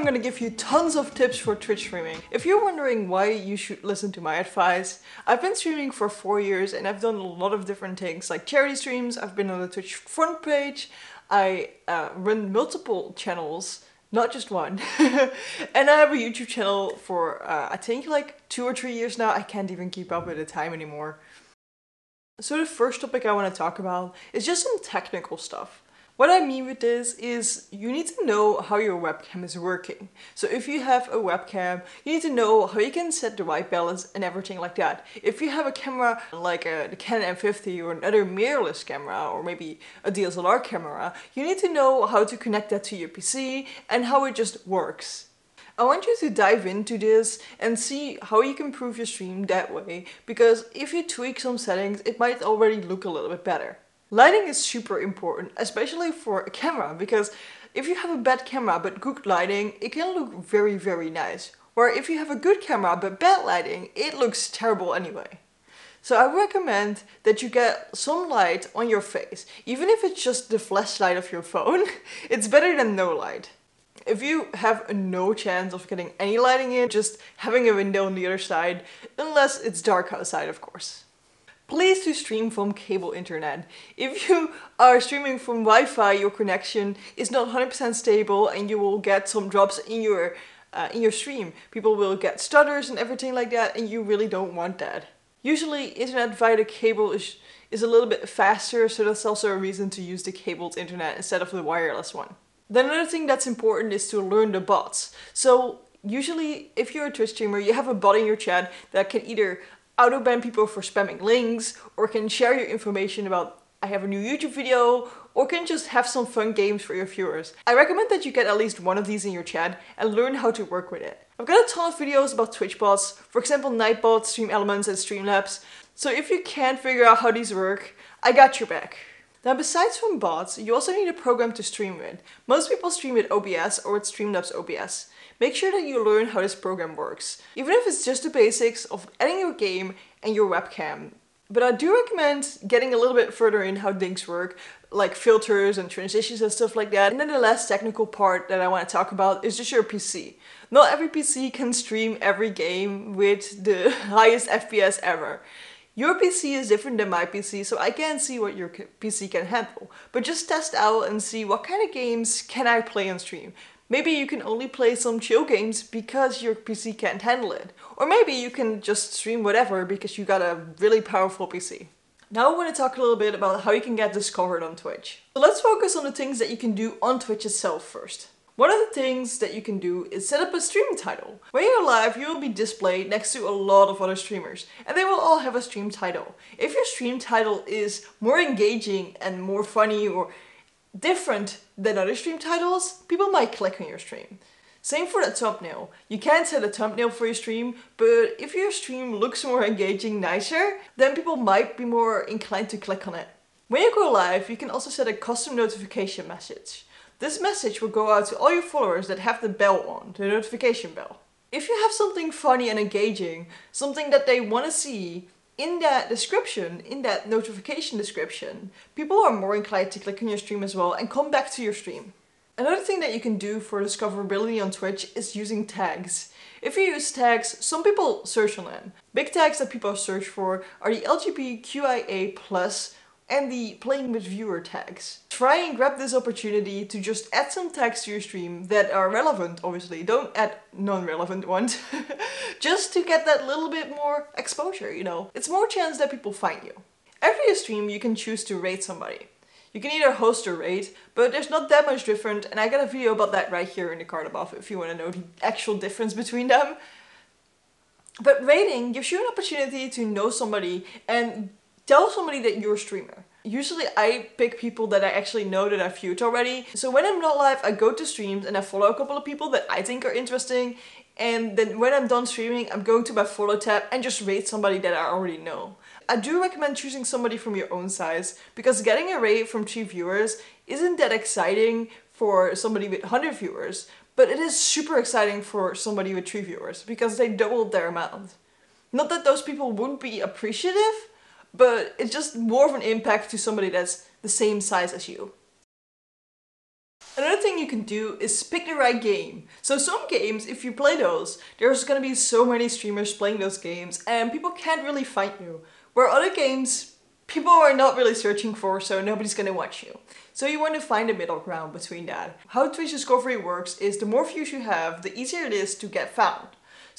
I'm gonna give you tons of tips for Twitch streaming. If you're wondering why you should listen to my advice, I've been streaming for four years and I've done a lot of different things like charity streams, I've been on the Twitch front page, I uh, run multiple channels, not just one, and I have a YouTube channel for uh, I think like two or three years now, I can't even keep up with the time anymore. So the first topic I want to talk about is just some technical stuff. What I mean with this is you need to know how your webcam is working. So if you have a webcam, you need to know how you can set the white balance and everything like that. If you have a camera like a, the Canon M50 or another mirrorless camera or maybe a DSLR camera, you need to know how to connect that to your PC and how it just works. I want you to dive into this and see how you can improve your stream that way because if you tweak some settings it might already look a little bit better. Lighting is super important, especially for a camera, because if you have a bad camera but good lighting, it can look very, very nice. Or if you have a good camera but bad lighting, it looks terrible anyway. So I recommend that you get some light on your face. Even if it's just the flashlight of your phone, it's better than no light. If you have no chance of getting any lighting in, just having a window on the other side, unless it's dark outside of course. Please to stream from cable internet. If you are streaming from Wi-Fi, your connection is not 100% stable and you will get some drops in your uh, in your stream. People will get stutters and everything like that and you really don't want that. Usually internet via the cable is, is a little bit faster so that's also a reason to use the cabled internet instead of the wireless one. Then another thing that's important is to learn the bots. So usually if you're a Twitch streamer you have a bot in your chat that can either auto-ban people for spamming links, or can share your information about I have a new YouTube video, or can just have some fun games for your viewers. I recommend that you get at least one of these in your chat and learn how to work with it. I've got a ton of videos about Twitch bots, for example Nightbot, StreamElements and Streamlabs, so if you can't figure out how these work, I got your back. Now besides from bots, you also need a program to stream with. Most people stream with OBS or with Streamlabs OBS. Make sure that you learn how this program works, even if it's just the basics of adding your game and your webcam. But I do recommend getting a little bit further in how things work, like filters and transitions and stuff like that. And then the last technical part that I want to talk about is just your PC. Not every PC can stream every game with the highest FPS ever. Your PC is different than my PC, so I can't see what your PC can handle. But just test out and see what kind of games can I play on stream. Maybe you can only play some chill games because your PC can't handle it. Or maybe you can just stream whatever because you got a really powerful PC. Now I want to talk a little bit about how you can get discovered on Twitch. So let's focus on the things that you can do on Twitch itself first. One of the things that you can do is set up a stream title. When you're live, you will be displayed next to a lot of other streamers, and they will all have a stream title. If your stream title is more engaging and more funny or different than other stream titles, people might click on your stream. Same for the thumbnail. You can set a thumbnail for your stream, but if your stream looks more engaging, nicer, then people might be more inclined to click on it. When you go live, you can also set a custom notification message. This message will go out to all your followers that have the bell on, the notification bell. If you have something funny and engaging, something that they want to see, in that description, in that notification description, people are more inclined to click on your stream as well and come back to your stream. Another thing that you can do for discoverability on Twitch is using tags. If you use tags, some people search on them. Big tags that people search for are the LGBTQIA+, and the playing with viewer tags. Try and grab this opportunity to just add some tags to your stream that are relevant, obviously. Don't add non-relevant ones. just to get that little bit more exposure, you know. It's more chance that people find you. Every stream you can choose to raid somebody. You can either host or raid, but there's not that much different and I got a video about that right here in the card above if you want to know the actual difference between them. But raiding gives you an opportunity to know somebody and tell somebody that you're a streamer. Usually I pick people that I actually know that I've viewed already. So when I'm not live, I go to streams and I follow a couple of people that I think are interesting. And then when I'm done streaming, I'm going to my follow tab and just raid somebody that I already know. I do recommend choosing somebody from your own size because getting a raid from three viewers isn't that exciting for somebody with 100 viewers, but it is super exciting for somebody with three viewers because they doubled their amount. Not that those people wouldn't be appreciative, but it's just more of an impact to somebody that's the same size as you. Another thing you can do is pick the right game. So some games, if you play those, there's gonna be so many streamers playing those games and people can't really find you. Where other games, people are not really searching for, so nobody's gonna watch you. So you want to find a middle ground between that. How Twitch discovery works is the more views you have, the easier it is to get found.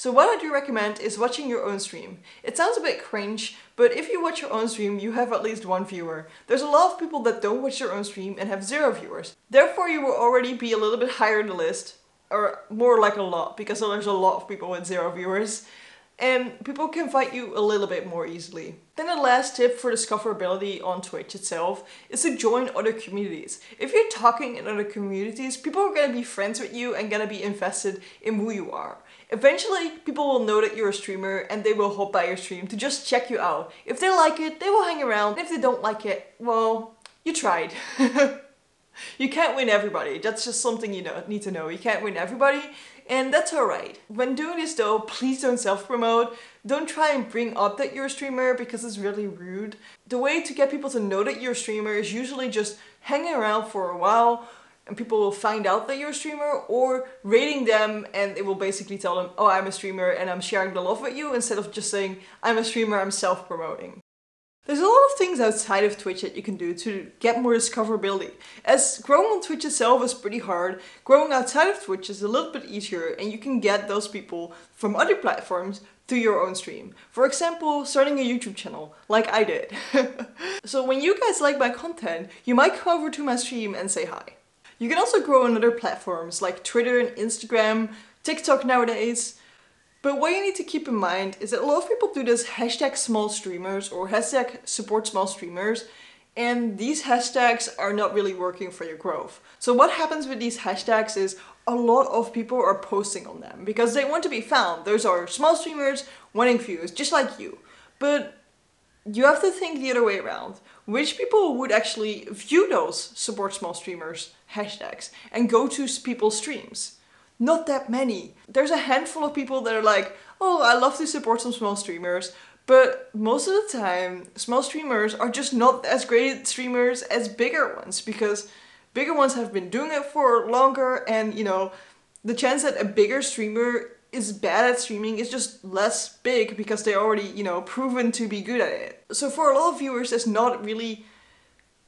So what I do recommend is watching your own stream. It sounds a bit cringe, but if you watch your own stream, you have at least one viewer. There's a lot of people that don't watch their own stream and have zero viewers. Therefore, you will already be a little bit higher in the list, or more like a lot, because there's a lot of people with zero viewers and people can find you a little bit more easily. Then the last tip for discoverability on Twitch itself is to join other communities. If you're talking in other communities, people are gonna be friends with you and gonna be invested in who you are. Eventually, people will know that you're a streamer and they will hop by your stream to just check you out. If they like it, they will hang around. If they don't like it, well, you tried. you can't win everybody. That's just something you know, need to know. You can't win everybody, and that's alright. When doing this though, please don't self-promote. Don't try and bring up that you're a streamer because it's really rude. The way to get people to know that you're a streamer is usually just hanging around for a while and people will find out that you're a streamer or raiding them and it will basically tell them, oh, I'm a streamer and I'm sharing the love with you instead of just saying, I'm a streamer, I'm self-promoting. There's a lot of things outside of Twitch that you can do to get more discoverability. As growing on Twitch itself is pretty hard, growing outside of Twitch is a little bit easier and you can get those people from other platforms through your own stream. For example, starting a YouTube channel, like I did. so when you guys like my content, you might come over to my stream and say hi. You can also grow on other platforms like Twitter and Instagram, TikTok nowadays, but what you need to keep in mind is that a lot of people do this hashtag small streamers or hashtag support small streamers and these hashtags are not really working for your growth. So what happens with these hashtags is a lot of people are posting on them because they want to be found. Those are small streamers wanting views, just like you. But you have to think the other way around. Which people would actually view those support small streamers hashtags and go to people's streams? Not that many. There's a handful of people that are like, oh, I love to support some small streamers, but most of the time, small streamers are just not as great streamers as bigger ones because bigger ones have been doing it for longer and, you know, the chance that a bigger streamer is bad at streaming is just less big because they're already, you know, proven to be good at it. So for a lot of viewers, there's not really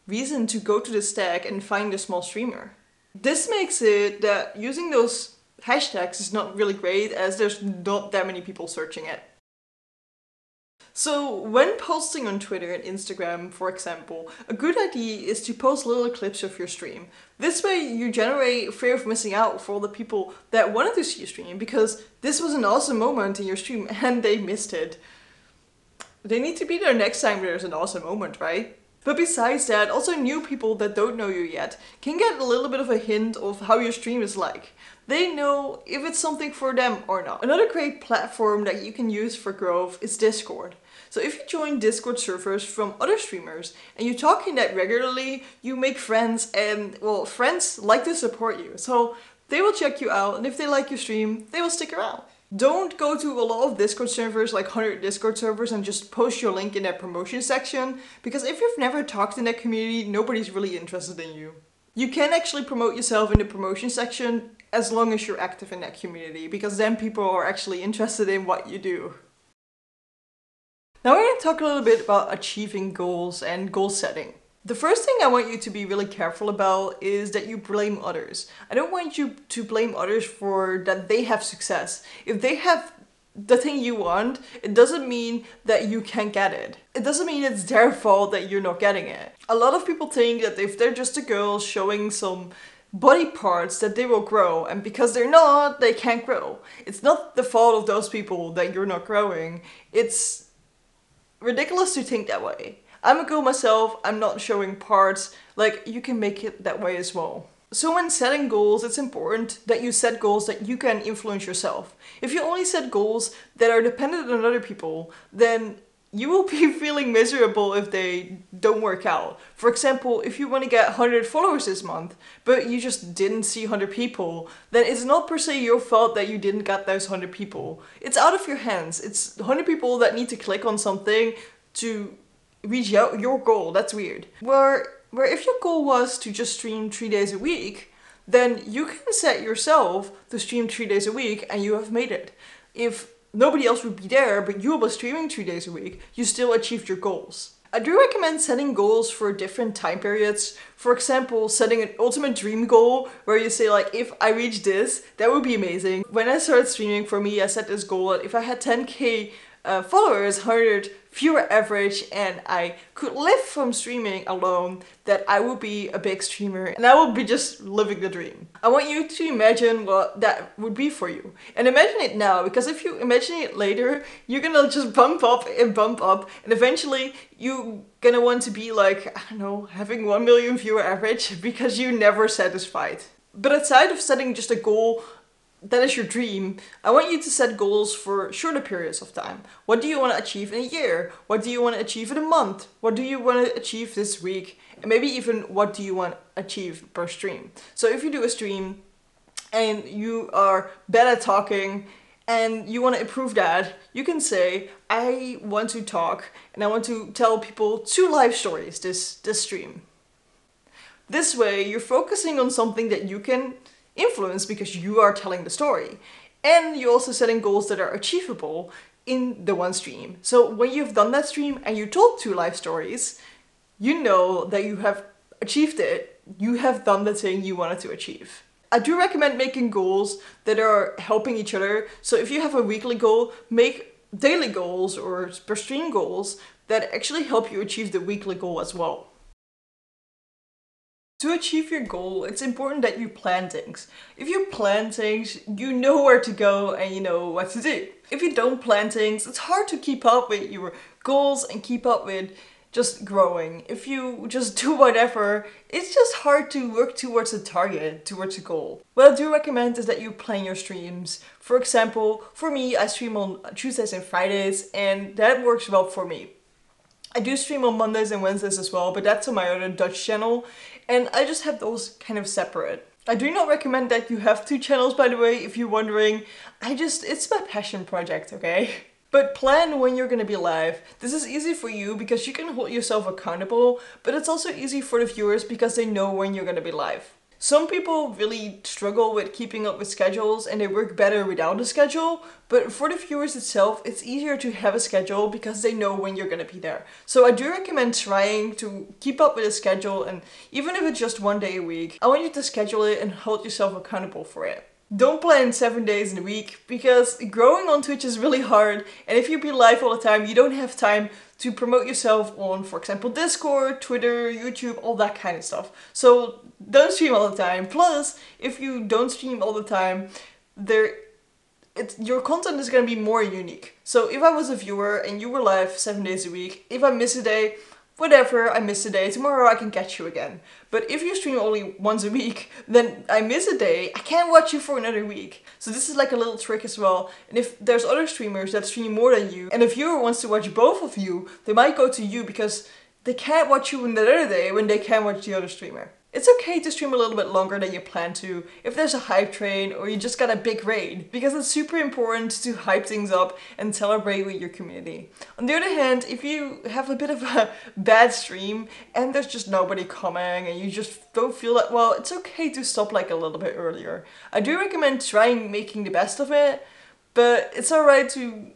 reason to go to the stack and find a small streamer. This makes it that using those hashtags is not really great as there's not that many people searching it. So when posting on Twitter and Instagram, for example, a good idea is to post little clips of your stream. This way you generate fear of missing out for all the people that wanted to see your stream because this was an awesome moment in your stream and they missed it. They need to be there next time there's an awesome moment, right? But besides that, also new people that don't know you yet can get a little bit of a hint of how your stream is like. They know if it's something for them or not. Another great platform that you can use for growth is Discord. So if you join Discord servers from other streamers and you talk in that regularly, you make friends and well, friends like to support you. So they will check you out and if they like your stream, they will stick around. Don't go to a lot of Discord servers, like 100 Discord servers, and just post your link in that promotion section, because if you've never talked in that community, nobody's really interested in you. You can actually promote yourself in the promotion section as long as you're active in that community, because then people are actually interested in what you do. Now we're going to talk a little bit about achieving goals and goal setting. The first thing I want you to be really careful about is that you blame others. I don't want you to blame others for that they have success. If they have the thing you want, it doesn't mean that you can't get it. It doesn't mean it's their fault that you're not getting it. A lot of people think that if they're just a girl showing some body parts that they will grow and because they're not, they can't grow. It's not the fault of those people that you're not growing. It's ridiculous to think that way. I'm a girl myself, I'm not showing parts, like you can make it that way as well. So when setting goals, it's important that you set goals that you can influence yourself. If you only set goals that are dependent on other people, then you will be feeling miserable if they don't work out. For example, if you want to get 100 followers this month, but you just didn't see 100 people, then it's not per se your fault that you didn't get those 100 people. It's out of your hands. It's 100 people that need to click on something to reach out your goal. That's weird. Where where if your goal was to just stream three days a week, then you can set yourself to stream three days a week and you have made it. If nobody else would be there, but you were streaming two days a week, you still achieved your goals. I do recommend setting goals for different time periods. For example, setting an ultimate dream goal where you say like, if I reach this, that would be amazing. When I started streaming, for me, I set this goal that if I had 10k uh, followers, 100 fewer average and I could live from streaming alone, that I would be a big streamer and I would be just living the dream. I want you to imagine what that would be for you. And imagine it now, because if you imagine it later, you're gonna just bump up and bump up and eventually you're gonna want to be like, I don't know, having 1 million viewer average because you're never satisfied. But aside of setting just a goal that is your dream, I want you to set goals for shorter periods of time. What do you want to achieve in a year? What do you want to achieve in a month? What do you want to achieve this week? And maybe even what do you want to achieve per stream? So if you do a stream and you are better talking and you want to improve that, you can say, I want to talk and I want to tell people two life stories this, this stream. This way, you're focusing on something that you can influence because you are telling the story. And you're also setting goals that are achievable in the one stream. So when you've done that stream and you told two life stories, you know that you have achieved it. You have done the thing you wanted to achieve. I do recommend making goals that are helping each other. So if you have a weekly goal, make daily goals or per stream goals that actually help you achieve the weekly goal as well. To achieve your goal, it's important that you plan things. If you plan things, you know where to go and you know what to do. If you don't plan things, it's hard to keep up with your goals and keep up with just growing. If you just do whatever, it's just hard to work towards a target, towards a goal. What I do recommend is that you plan your streams. For example, for me, I stream on Tuesdays and Fridays and that works well for me. I do stream on Mondays and Wednesdays as well, but that's on my other Dutch channel, and I just have those kind of separate. I do not recommend that you have two channels, by the way, if you're wondering. I just, it's my passion project, okay? But plan when you're gonna be live. This is easy for you because you can hold yourself accountable, but it's also easy for the viewers because they know when you're gonna be live. Some people really struggle with keeping up with schedules and they work better without a schedule, but for the viewers itself, it's easier to have a schedule because they know when you're gonna be there. So I do recommend trying to keep up with a schedule and even if it's just one day a week, I want you to schedule it and hold yourself accountable for it. Don't plan seven days in a week because growing on Twitch is really hard and if you be live all the time, you don't have time to promote yourself on, for example, Discord, Twitter, YouTube, all that kind of stuff. So don't stream all the time. Plus, if you don't stream all the time, there it's, your content is going to be more unique. So if I was a viewer and you were live seven days a week, if I miss a day, whatever, I miss a day, tomorrow I can catch you again. But if you stream only once a week, then I miss a day, I can't watch you for another week. So this is like a little trick as well. And if there's other streamers that stream more than you, and a viewer wants to watch both of you, they might go to you because they can't watch you another day when they can watch the other streamer. It's okay to stream a little bit longer than you plan to if there's a hype train or you just got a big raid because it's super important to hype things up and celebrate with your community. On the other hand, if you have a bit of a bad stream and there's just nobody coming and you just don't feel that well, it's okay to stop like a little bit earlier. I do recommend trying making the best of it, but it's alright to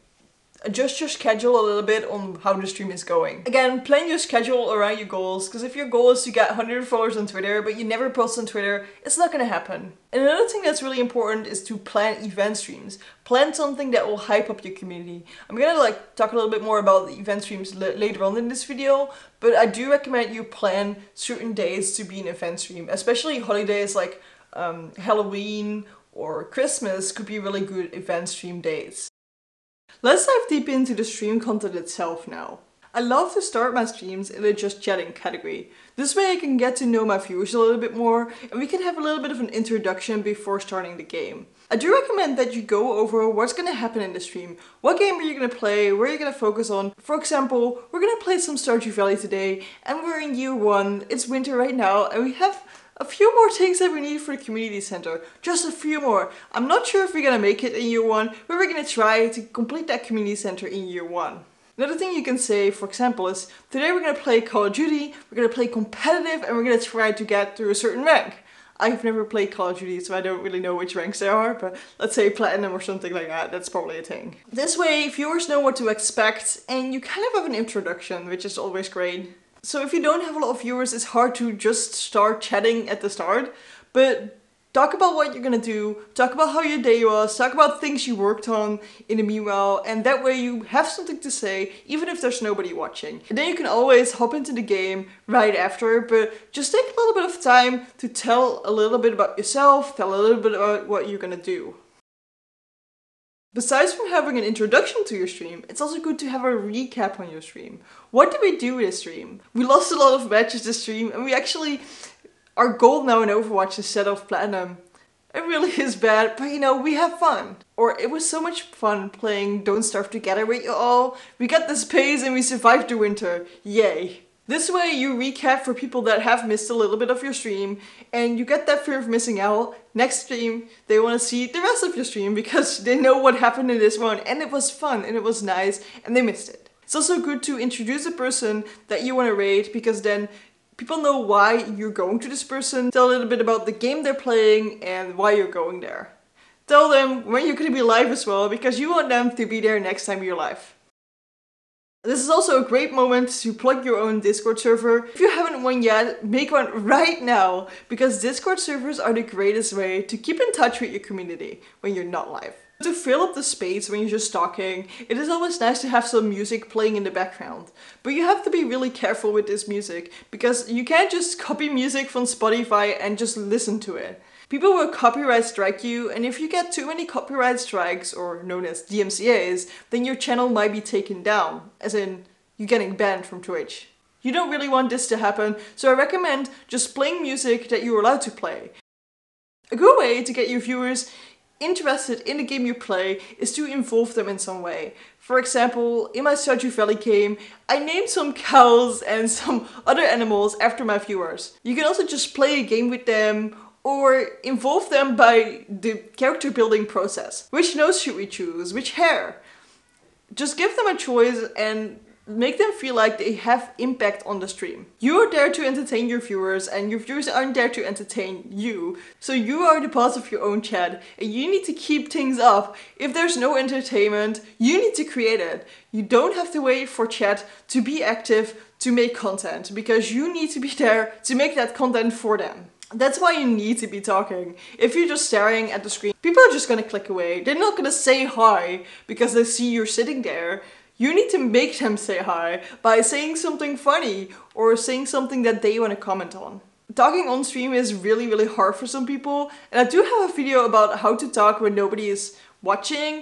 adjust your schedule a little bit on how the stream is going. Again, plan your schedule around your goals, because if your goal is to get 100 followers on Twitter, but you never post on Twitter, it's not gonna happen. And another thing that's really important is to plan event streams. Plan something that will hype up your community. I'm gonna like talk a little bit more about the event streams later on in this video, but I do recommend you plan certain days to be an event stream, especially holidays like um, Halloween or Christmas could be really good event stream days. Let's dive deep into the stream content itself now. I love to start my streams in a just chatting category. This way I can get to know my viewers a little bit more and we can have a little bit of an introduction before starting the game. I do recommend that you go over what's going to happen in the stream. What game are you going to play? Where are you going to focus on? For example, we're going to play some Stardew Valley today and we're in year one. It's winter right now and we have a few more things that we need for the community center. Just a few more. I'm not sure if we're gonna make it in year one, but we're gonna try to complete that community center in year one. Another thing you can say, for example, is today we're gonna play Call of Duty, we're gonna play competitive, and we're gonna try to get through a certain rank. I've never played Call of Duty, so I don't really know which ranks there are, but let's say Platinum or something like that, that's probably a thing. This way, viewers know what to expect, and you kind of have an introduction, which is always great. So if you don't have a lot of viewers, it's hard to just start chatting at the start, but Talk about what you're gonna do, talk about how your day was, talk about things you worked on in the meanwhile, and that way you have something to say, even if there's nobody watching. And then you can always hop into the game right after, but just take a little bit of time to tell a little bit about yourself, tell a little bit about what you're gonna do. Besides from having an introduction to your stream, it's also good to have a recap on your stream. What did we do this stream? We lost a lot of matches this stream and we actually our gold now in Overwatch is set off platinum. It really is bad, but you know, we have fun. Or it was so much fun playing Don't Starve Together with you all. We got this pace and we survived the winter. Yay. This way you recap for people that have missed a little bit of your stream and you get that fear of missing out. Next stream, they want to see the rest of your stream because they know what happened in this one and it was fun and it was nice and they missed it. It's also good to introduce a person that you want to raid because then people know why you're going to this person, tell a little bit about the game they're playing and why you're going there. Tell them when you're going to be live as well because you want them to be there next time you're live. This is also a great moment to plug your own Discord server. If you haven't one yet, make one right now because Discord servers are the greatest way to keep in touch with your community when you're not live. To fill up the space when you're just talking, it is always nice to have some music playing in the background. But you have to be really careful with this music, because you can't just copy music from Spotify and just listen to it. People will copyright strike you, and if you get too many copyright strikes, or known as DMCAs, then your channel might be taken down, as in, you're getting banned from Twitch. You don't really want this to happen, so I recommend just playing music that you're allowed to play. A good way to get your viewers interested in the game you play is to involve them in some way. For example, in my Stardew Valley game, I named some cows and some other animals after my viewers. You can also just play a game with them or involve them by the character building process. Which nose should we choose? Which hair? Just give them a choice and make them feel like they have impact on the stream. You are there to entertain your viewers and your viewers aren't there to entertain you. So you are the boss of your own chat and you need to keep things up. If there's no entertainment, you need to create it. You don't have to wait for chat to be active to make content because you need to be there to make that content for them. That's why you need to be talking. If you're just staring at the screen, people are just gonna click away. They're not gonna say hi because they see you're sitting there. You need to make them say hi by saying something funny or saying something that they want to comment on. Talking on stream is really, really hard for some people, and I do have a video about how to talk when nobody is watching.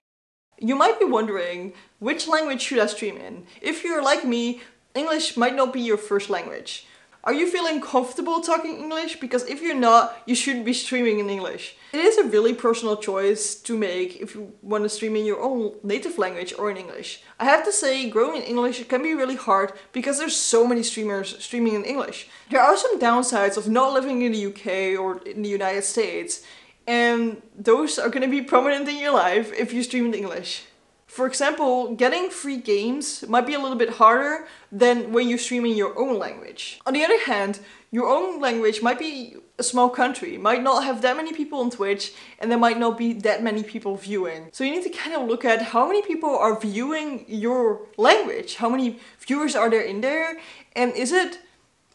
You might be wondering, which language should I stream in? If you're like me, English might not be your first language. Are you feeling comfortable talking English? Because if you're not, you should be streaming in English. It is a really personal choice to make if you want to stream in your own native language or in English. I have to say, growing in English can be really hard because there's so many streamers streaming in English. There are some downsides of not living in the UK or in the United States, and those are going to be prominent in your life if you stream in English. For example, getting free games might be a little bit harder than when you stream in your own language. On the other hand, your own language might be a small country, might not have that many people on Twitch, and there might not be that many people viewing. So you need to kind of look at how many people are viewing your language, how many viewers are there in there, and is it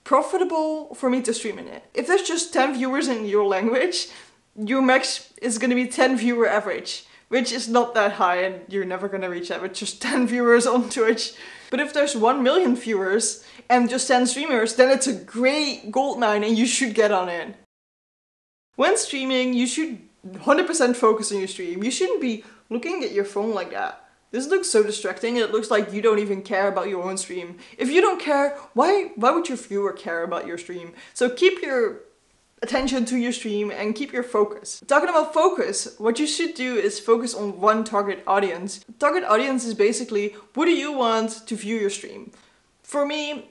profitable for me to stream in it? If there's just 10 viewers in your language, your max is gonna be 10 viewer average which is not that high and you're never gonna reach that with just 10 viewers on Twitch. But if there's 1 million viewers and just 10 streamers, then it's a great gold mine and you should get on it. When streaming, you should 100% focus on your stream. You shouldn't be looking at your phone like that. This looks so distracting it looks like you don't even care about your own stream. If you don't care, why, why would your viewer care about your stream? So keep your attention to your stream and keep your focus. Talking about focus, what you should do is focus on one target audience. Target audience is basically, what do you want to view your stream? For me,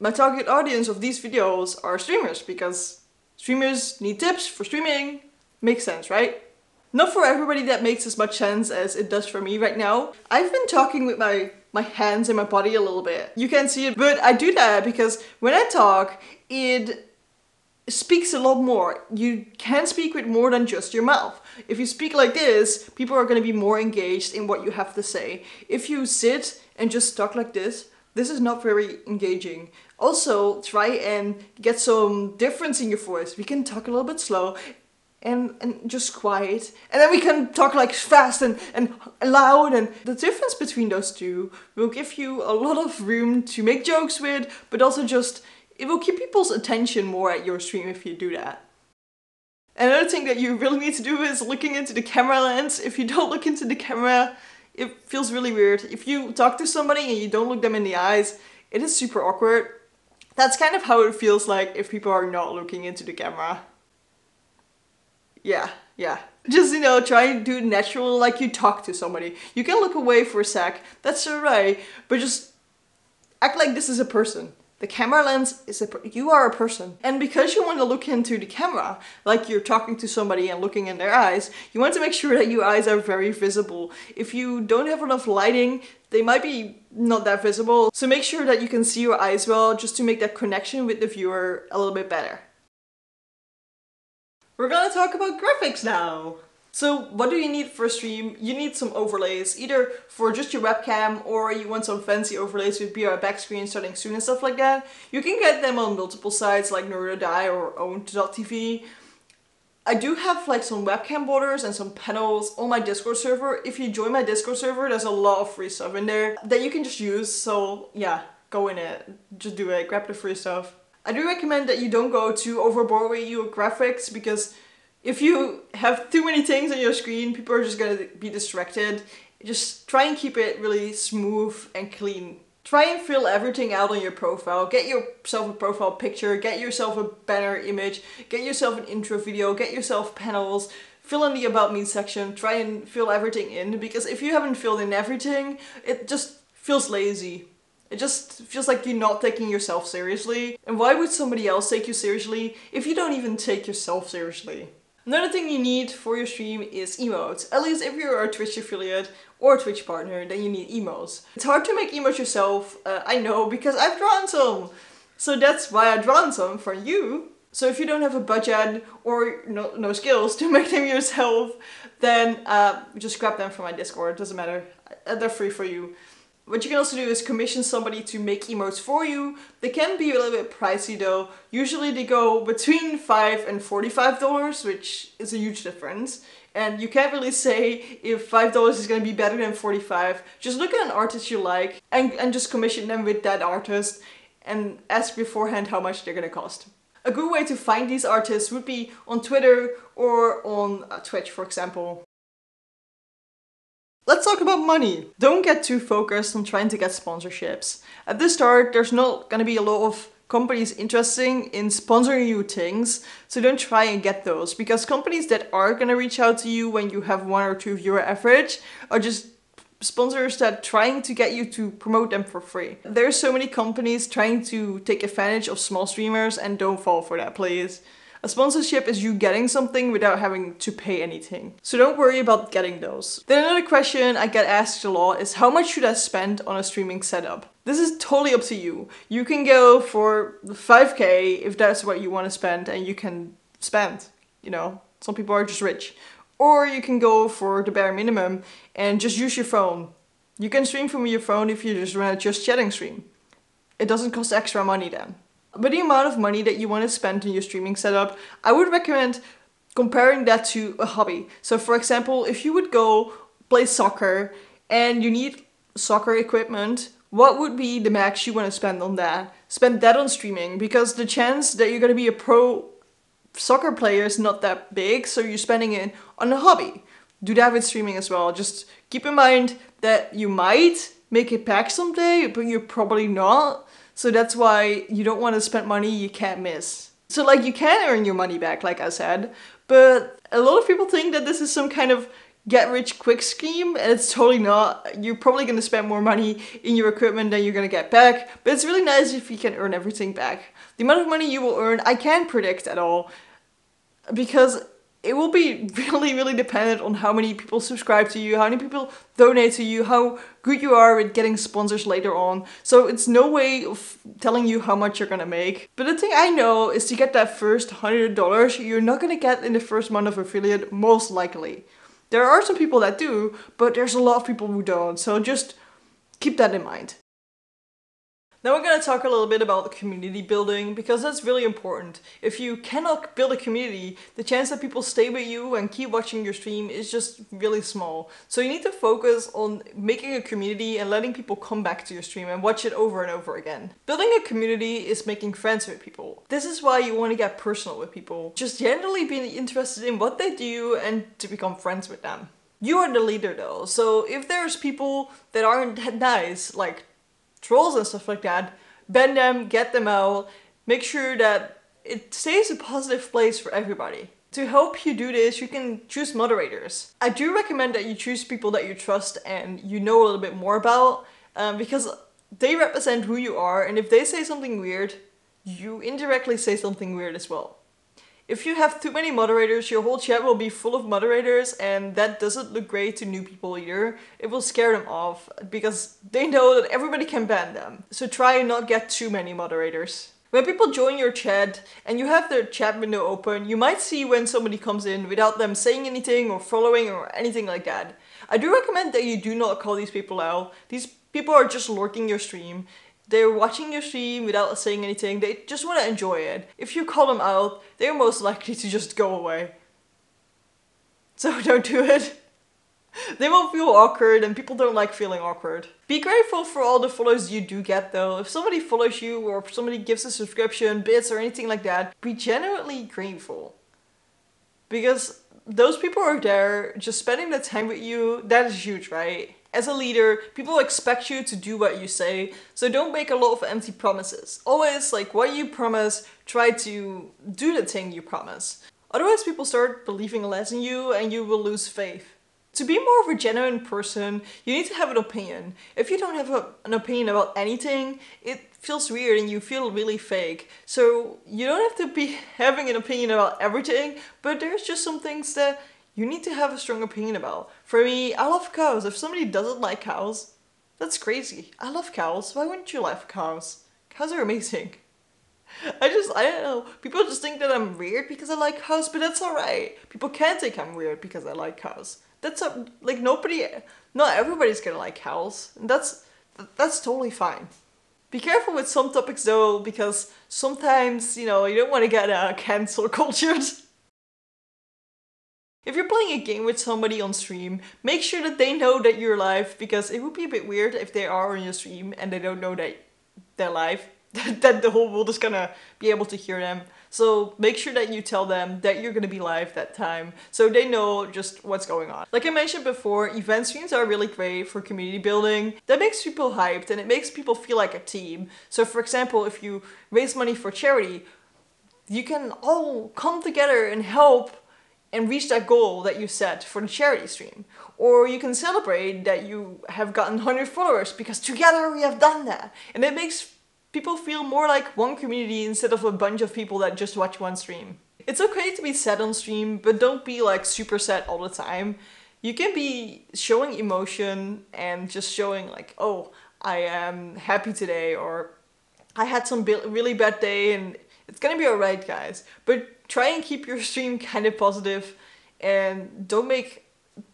my target audience of these videos are streamers because streamers need tips for streaming. Makes sense, right? Not for everybody that makes as much sense as it does for me right now. I've been talking with my my hands and my body a little bit. You can't see it, but I do that because when I talk, it speaks a lot more. You can speak with more than just your mouth. If you speak like this, people are going to be more engaged in what you have to say. If you sit and just talk like this, this is not very engaging. Also, try and get some difference in your voice. We can talk a little bit slow and, and just quiet. And then we can talk like fast and, and loud. And the difference between those two will give you a lot of room to make jokes with, but also just it will keep people's attention more at your stream if you do that. Another thing that you really need to do is looking into the camera lens. If you don't look into the camera, it feels really weird. If you talk to somebody and you don't look them in the eyes, it is super awkward. That's kind of how it feels like if people are not looking into the camera. Yeah, yeah. Just, you know, try and do natural like you talk to somebody. You can look away for a sec, that's alright, but just act like this is a person. The camera lens is a, you are a person. And because you want to look into the camera, like you're talking to somebody and looking in their eyes, you want to make sure that your eyes are very visible. If you don't have enough lighting, they might be not that visible. So make sure that you can see your eyes well just to make that connection with the viewer a little bit better. We're gonna talk about graphics now. So what do you need for a stream? You need some overlays, either for just your webcam or you want some fancy overlays with BR backscreen starting soon and stuff like that. You can get them on multiple sites like Nerd or Die or Own3d.tv. I do have like some webcam borders and some panels on my Discord server. If you join my Discord server, there's a lot of free stuff in there that you can just use. So yeah, go in it. Just do it. Grab the free stuff. I do recommend that you don't go too overboard with your graphics because if you have too many things on your screen, people are just gonna be distracted. Just try and keep it really smooth and clean. Try and fill everything out on your profile. Get yourself a profile picture, get yourself a banner image, get yourself an intro video, get yourself panels, fill in the about me section, try and fill everything in because if you haven't filled in everything, it just feels lazy. It just feels like you're not taking yourself seriously. And why would somebody else take you seriously if you don't even take yourself seriously? Another thing you need for your stream is emotes. At least if you're a Twitch affiliate or Twitch partner, then you need emotes. It's hard to make emotes yourself, uh, I know, because I've drawn some. So that's why I've drawn some for you. So if you don't have a budget or no, no skills to make them yourself, then uh, just grab them from my Discord, doesn't matter. Uh, they're free for you. What you can also do is commission somebody to make emotes for you. They can be a little bit pricey though. Usually they go between 5 and $45, which is a huge difference. And you can't really say if $5 is going to be better than 45 Just look at an artist you like and, and just commission them with that artist and ask beforehand how much they're going to cost. A good way to find these artists would be on Twitter or on uh, Twitch, for example. Let's talk about money. Don't get too focused on trying to get sponsorships. At the start, there's not gonna be a lot of companies interesting in sponsoring you things, so don't try and get those because companies that are gonna reach out to you when you have one or two viewer average are just sponsors that trying to get you to promote them for free. There's so many companies trying to take advantage of small streamers and don't fall for that please. A sponsorship is you getting something without having to pay anything. So don't worry about getting those. Then another question I get asked a lot is how much should I spend on a streaming setup? This is totally up to you. You can go for 5k if that's what you want to spend and you can spend, you know. Some people are just rich. Or you can go for the bare minimum and just use your phone. You can stream from your phone if you just run a just chatting stream. It doesn't cost extra money then. But the amount of money that you want to spend on your streaming setup, I would recommend comparing that to a hobby. So for example, if you would go play soccer and you need soccer equipment, what would be the max you want to spend on that? Spend that on streaming because the chance that you're going to be a pro soccer player is not that big, so you're spending it on a hobby. Do that with streaming as well. Just keep in mind that you might make it back someday, but you're probably not. So that's why you don't want to spend money you can't miss. So like you can earn your money back, like I said, but a lot of people think that this is some kind of get rich quick scheme and it's totally not. You're probably going to spend more money in your equipment than you're going to get back, but it's really nice if you can earn everything back. The amount of money you will earn, I can't predict at all because it will be really, really dependent on how many people subscribe to you, how many people donate to you, how good you are at getting sponsors later on. So it's no way of telling you how much you're gonna make. But the thing I know is to get that first $100, you're not gonna get in the first month of affiliate, most likely. There are some people that do, but there's a lot of people who don't. So just keep that in mind. Now we're going to talk a little bit about the community building because that's really important. If you cannot build a community, the chance that people stay with you and keep watching your stream is just really small. So you need to focus on making a community and letting people come back to your stream and watch it over and over again. Building a community is making friends with people. This is why you want to get personal with people. Just generally being interested in what they do and to become friends with them. You are the leader though, so if there's people that aren't nice, like trolls and stuff like that, ban them, get them out, make sure that it stays a positive place for everybody. To help you do this, you can choose moderators. I do recommend that you choose people that you trust and you know a little bit more about um, because they represent who you are and if they say something weird, you indirectly say something weird as well. If you have too many moderators, your whole chat will be full of moderators and that doesn't look great to new people either. It will scare them off because they know that everybody can ban them. So try and not get too many moderators. When people join your chat and you have their chat window open, you might see when somebody comes in without them saying anything or following or anything like that. I do recommend that you do not call these people out. These people are just lurking your stream they're watching your stream without saying anything. They just want to enjoy it. If you call them out, they're most likely to just go away. So don't do it. They will feel awkward and people don't like feeling awkward. Be grateful for all the follows you do get though. If somebody follows you or somebody gives a subscription, bits or anything like that, be genuinely grateful. Because those people are there just spending the time with you, that is huge, right? As a leader, people expect you to do what you say, so don't make a lot of empty promises. Always, like, what you promise, try to do the thing you promise. Otherwise, people start believing less in you and you will lose faith. To be more of a genuine person, you need to have an opinion. If you don't have a, an opinion about anything, it feels weird and you feel really fake. So you don't have to be having an opinion about everything, but there's just some things that you need to have a strong opinion about. For me, I love cows. If somebody doesn't like cows, that's crazy. I love cows. Why wouldn't you love cows? Cows are amazing. I just, I don't know. People just think that I'm weird because I like cows, but that's alright. People can think I'm weird because I like cows. That's a, like nobody, not everybody's gonna like cows. And that's, that's totally fine. Be careful with some topics though, because sometimes, you know, you don't want to get uh, cancel cultured. If you're playing a game with somebody on stream, make sure that they know that you're live because it would be a bit weird if they are on your stream and they don't know that they're live, that the whole world is gonna be able to hear them. So make sure that you tell them that you're gonna be live that time so they know just what's going on. Like I mentioned before, event streams are really great for community building. That makes people hyped and it makes people feel like a team. So for example, if you raise money for charity, you can all come together and help and reach that goal that you set for the charity stream. Or you can celebrate that you have gotten 100 followers because together we have done that. And it makes people feel more like one community instead of a bunch of people that just watch one stream. It's okay to be sad on stream, but don't be like super sad all the time. You can be showing emotion and just showing like, oh, I am happy today or I had some really bad day and it's gonna be alright guys. But try and keep your stream kind of positive and don't make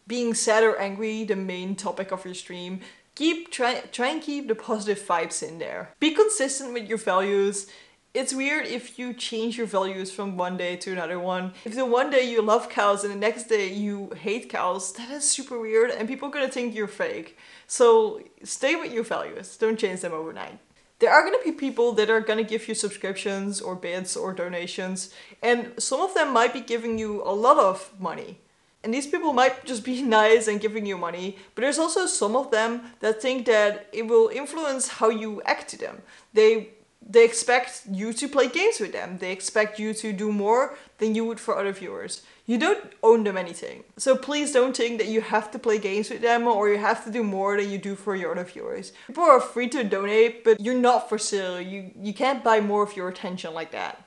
being sad or angry the main topic of your stream. Keep try try and keep the positive vibes in there. Be consistent with your values. It's weird if you change your values from one day to another one. If the one day you love cows and the next day you hate cows, that is super weird and people are gonna think you're fake. So stay with your values, don't change them overnight there are to be people that are to give you subscriptions or bits or donations, and some of them might be giving you a lot of money. And these people might just be nice and giving you money, but there's also some of them that think that it will influence how you act to them. They they expect you to play games with them. They expect you to do more than you would for other viewers. You don't own them anything. So please don't think that you have to play games with them or you have to do more than you do for your other viewers. People are free to donate, but you're not for sale. You, you can't buy more of your attention like that.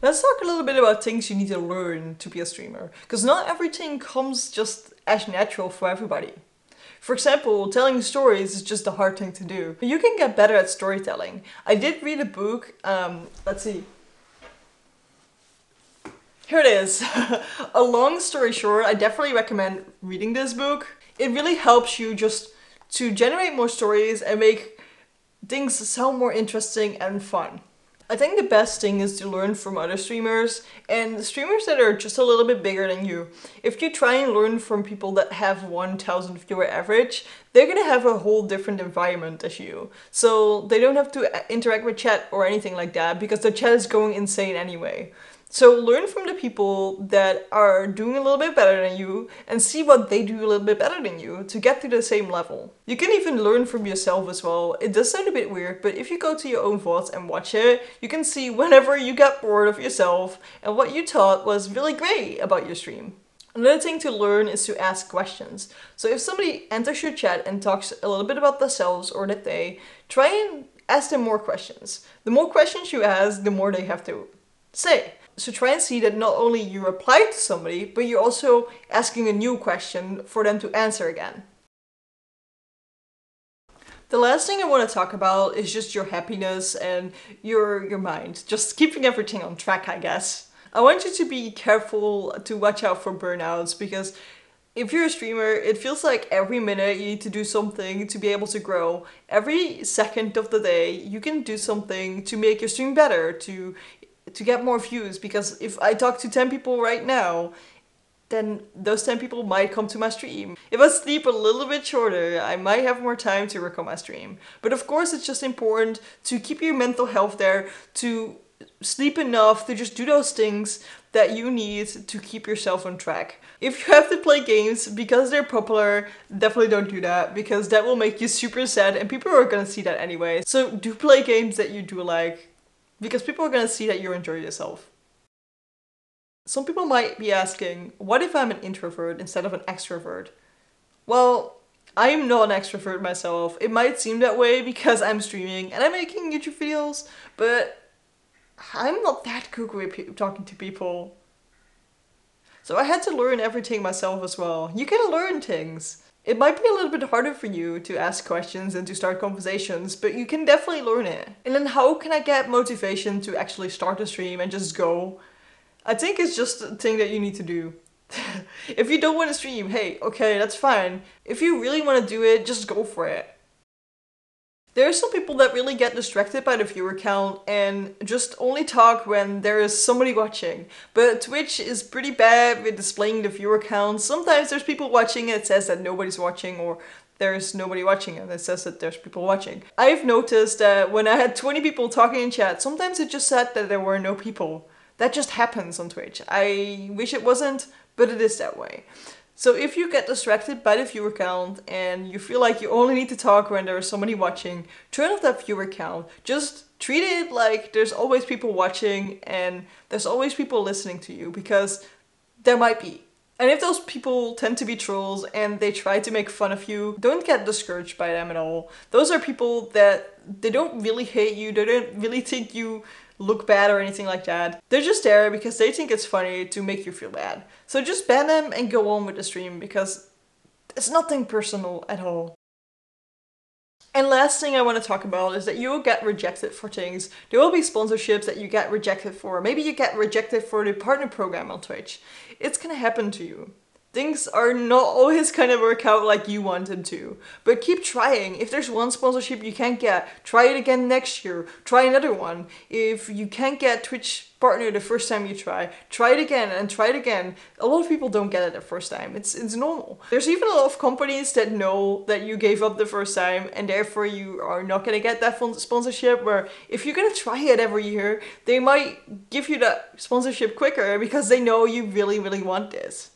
Let's talk a little bit about things you need to learn to be a streamer. Because not everything comes just as natural for everybody. For example, telling stories is just a hard thing to do. But you can get better at storytelling. I did read a book, um, let's see. Here it is. a long story short, I definitely recommend reading this book. It really helps you just to generate more stories and make things sound more interesting and fun. I think the best thing is to learn from other streamers and streamers that are just a little bit bigger than you. If you try and learn from people that have 1000 viewer average, they're gonna have a whole different environment as you. So they don't have to uh, interact with chat or anything like that because the chat is going insane anyway. So learn from the people that are doing a little bit better than you and see what they do a little bit better than you to get to the same level. You can even learn from yourself as well. It does sound a bit weird, but if you go to your own VODs and watch it, you can see whenever you get bored of yourself and what you thought was really great about your stream. Another thing to learn is to ask questions. So if somebody enters your chat and talks a little bit about themselves or that they, try and ask them more questions. The more questions you ask, the more they have to say. So try and see that not only you reply to somebody, but you're also asking a new question for them to answer again. The last thing I want to talk about is just your happiness and your your mind. Just keeping everything on track, I guess. I want you to be careful to watch out for burnouts because if you're a streamer, it feels like every minute you need to do something to be able to grow. Every second of the day, you can do something to make your stream better, to to get more views because if I talk to 10 people right now, then those 10 people might come to my stream. If I sleep a little bit shorter, I might have more time to work on my stream. But of course, it's just important to keep your mental health there, to sleep enough, to just do those things that you need to keep yourself on track. If you have to play games because they're popular, definitely don't do that because that will make you super sad and people are gonna see that anyway. So do play games that you do like because people are going to see that you enjoy yourself. Some people might be asking, what if I'm an introvert instead of an extrovert? Well, I am not an extrovert myself. It might seem that way because I'm streaming and I'm making YouTube videos, but I'm not that good with talking to people. So I had to learn everything myself as well. You can learn things. It might be a little bit harder for you to ask questions and to start conversations, but you can definitely learn it. And then how can I get motivation to actually start a stream and just go? I think it's just a thing that you need to do. if you don't want to stream, hey, okay, that's fine. If you really want to do it, just go for it. There are some people that really get distracted by the viewer count and just only talk when there is somebody watching. But Twitch is pretty bad with displaying the viewer count. Sometimes there's people watching and it says that nobody's watching or there's nobody watching and it says that there's people watching. I've noticed that when I had 20 people talking in chat, sometimes it just said that there were no people. That just happens on Twitch. I wish it wasn't, but it is that way. So if you get distracted by the viewer count and you feel like you only need to talk when there is somebody watching, turn off that viewer count. Just treat it like there's always people watching and there's always people listening to you because there might be. And if those people tend to be trolls and they try to make fun of you, don't get discouraged by them at all. Those are people that they don't really hate you, they don't really think you look bad or anything like that. They're just there because they think it's funny to make you feel bad. So just ban them and go on with the stream because it's nothing personal at all. And last thing I want to talk about is that you will get rejected for things. There will be sponsorships that you get rejected for. Maybe you get rejected for the partner program on Twitch. It's gonna happen to you things are not always gonna work out like you want them to. But keep trying. If there's one sponsorship you can't get, try it again next year. Try another one. If you can't get Twitch partner the first time you try, try it again and try it again. A lot of people don't get it the first time. It's it's normal. There's even a lot of companies that know that you gave up the first time and therefore you are not gonna get that sponsorship where if you're gonna try it every year, they might give you that sponsorship quicker because they know you really, really want this.